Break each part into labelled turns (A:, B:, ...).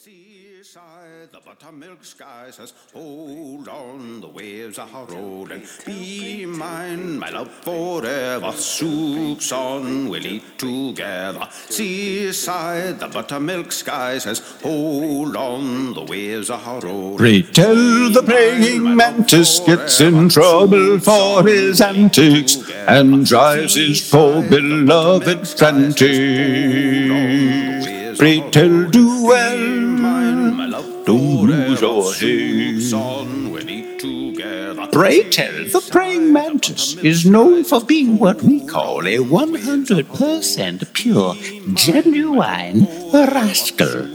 A: Seaside, the buttermilk sky says, Hold on, the waves are rolling. Be mine, my love, forever. Soup's on, we'll eat together. Seaside, the buttermilk sky says, Hold on, the waves are rolling.
B: Pray tell the praying mantis gets in trouble for his antics and drives his poor beloved frantic. Er er pray tell do well, my love. don't lose your head. Pray tell the praying mantis is known for being what we call a 100% pure, genuine rascal.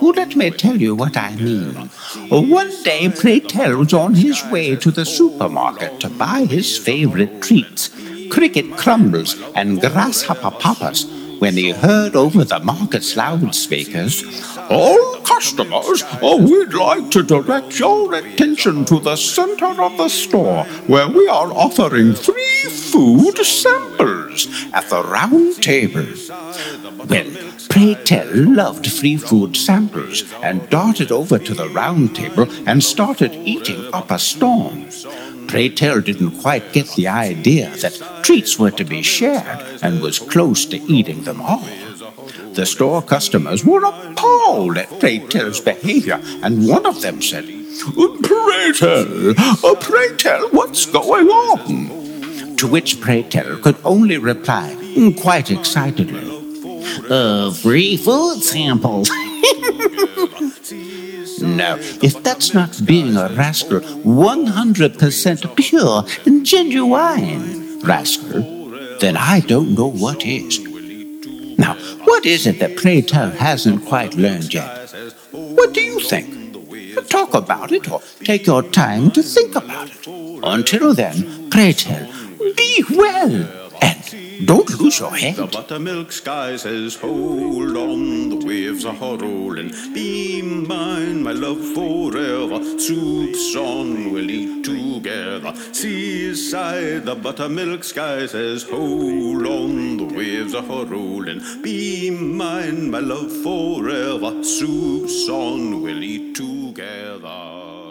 B: Oh, let me tell you what I mean. One day, Praytell was on his way to the supermarket to buy his favorite treats, cricket crumbles and grasshopper poppers, when he heard over the market's loudspeakers, All customers, oh, we'd like to direct your attention to the center of the store where we are offering free food samples at the round table. Well, Praytell loved free food samples and darted over to the round table and started eating up a storm. Praytell didn't quite get the idea that treats were to be shared and was close to eating them all. The store customers were appalled at Praytell's behavior, and one of them said, Praytell, oh, Praytell, what's going on? To which Praytell could only reply, quite excitedly,
C: Uh, free food samples.
B: No, if that's not being a rascal, 100% pure and genuine rascal, then I don't know what is. Now, what is it that Tell hasn't quite learned yet? What do you think? Talk about it or take your time to think about it. Until then, Pray be well don't lose your head.
A: The buttermilk sky says, Hold on, the waves are rolling. Be mine, my love, forever. Soup's on, we'll eat together. Seaside, the buttermilk sky says, Hold on, the waves are rolling. Be mine, my love, forever. Soup's on, we'll eat together.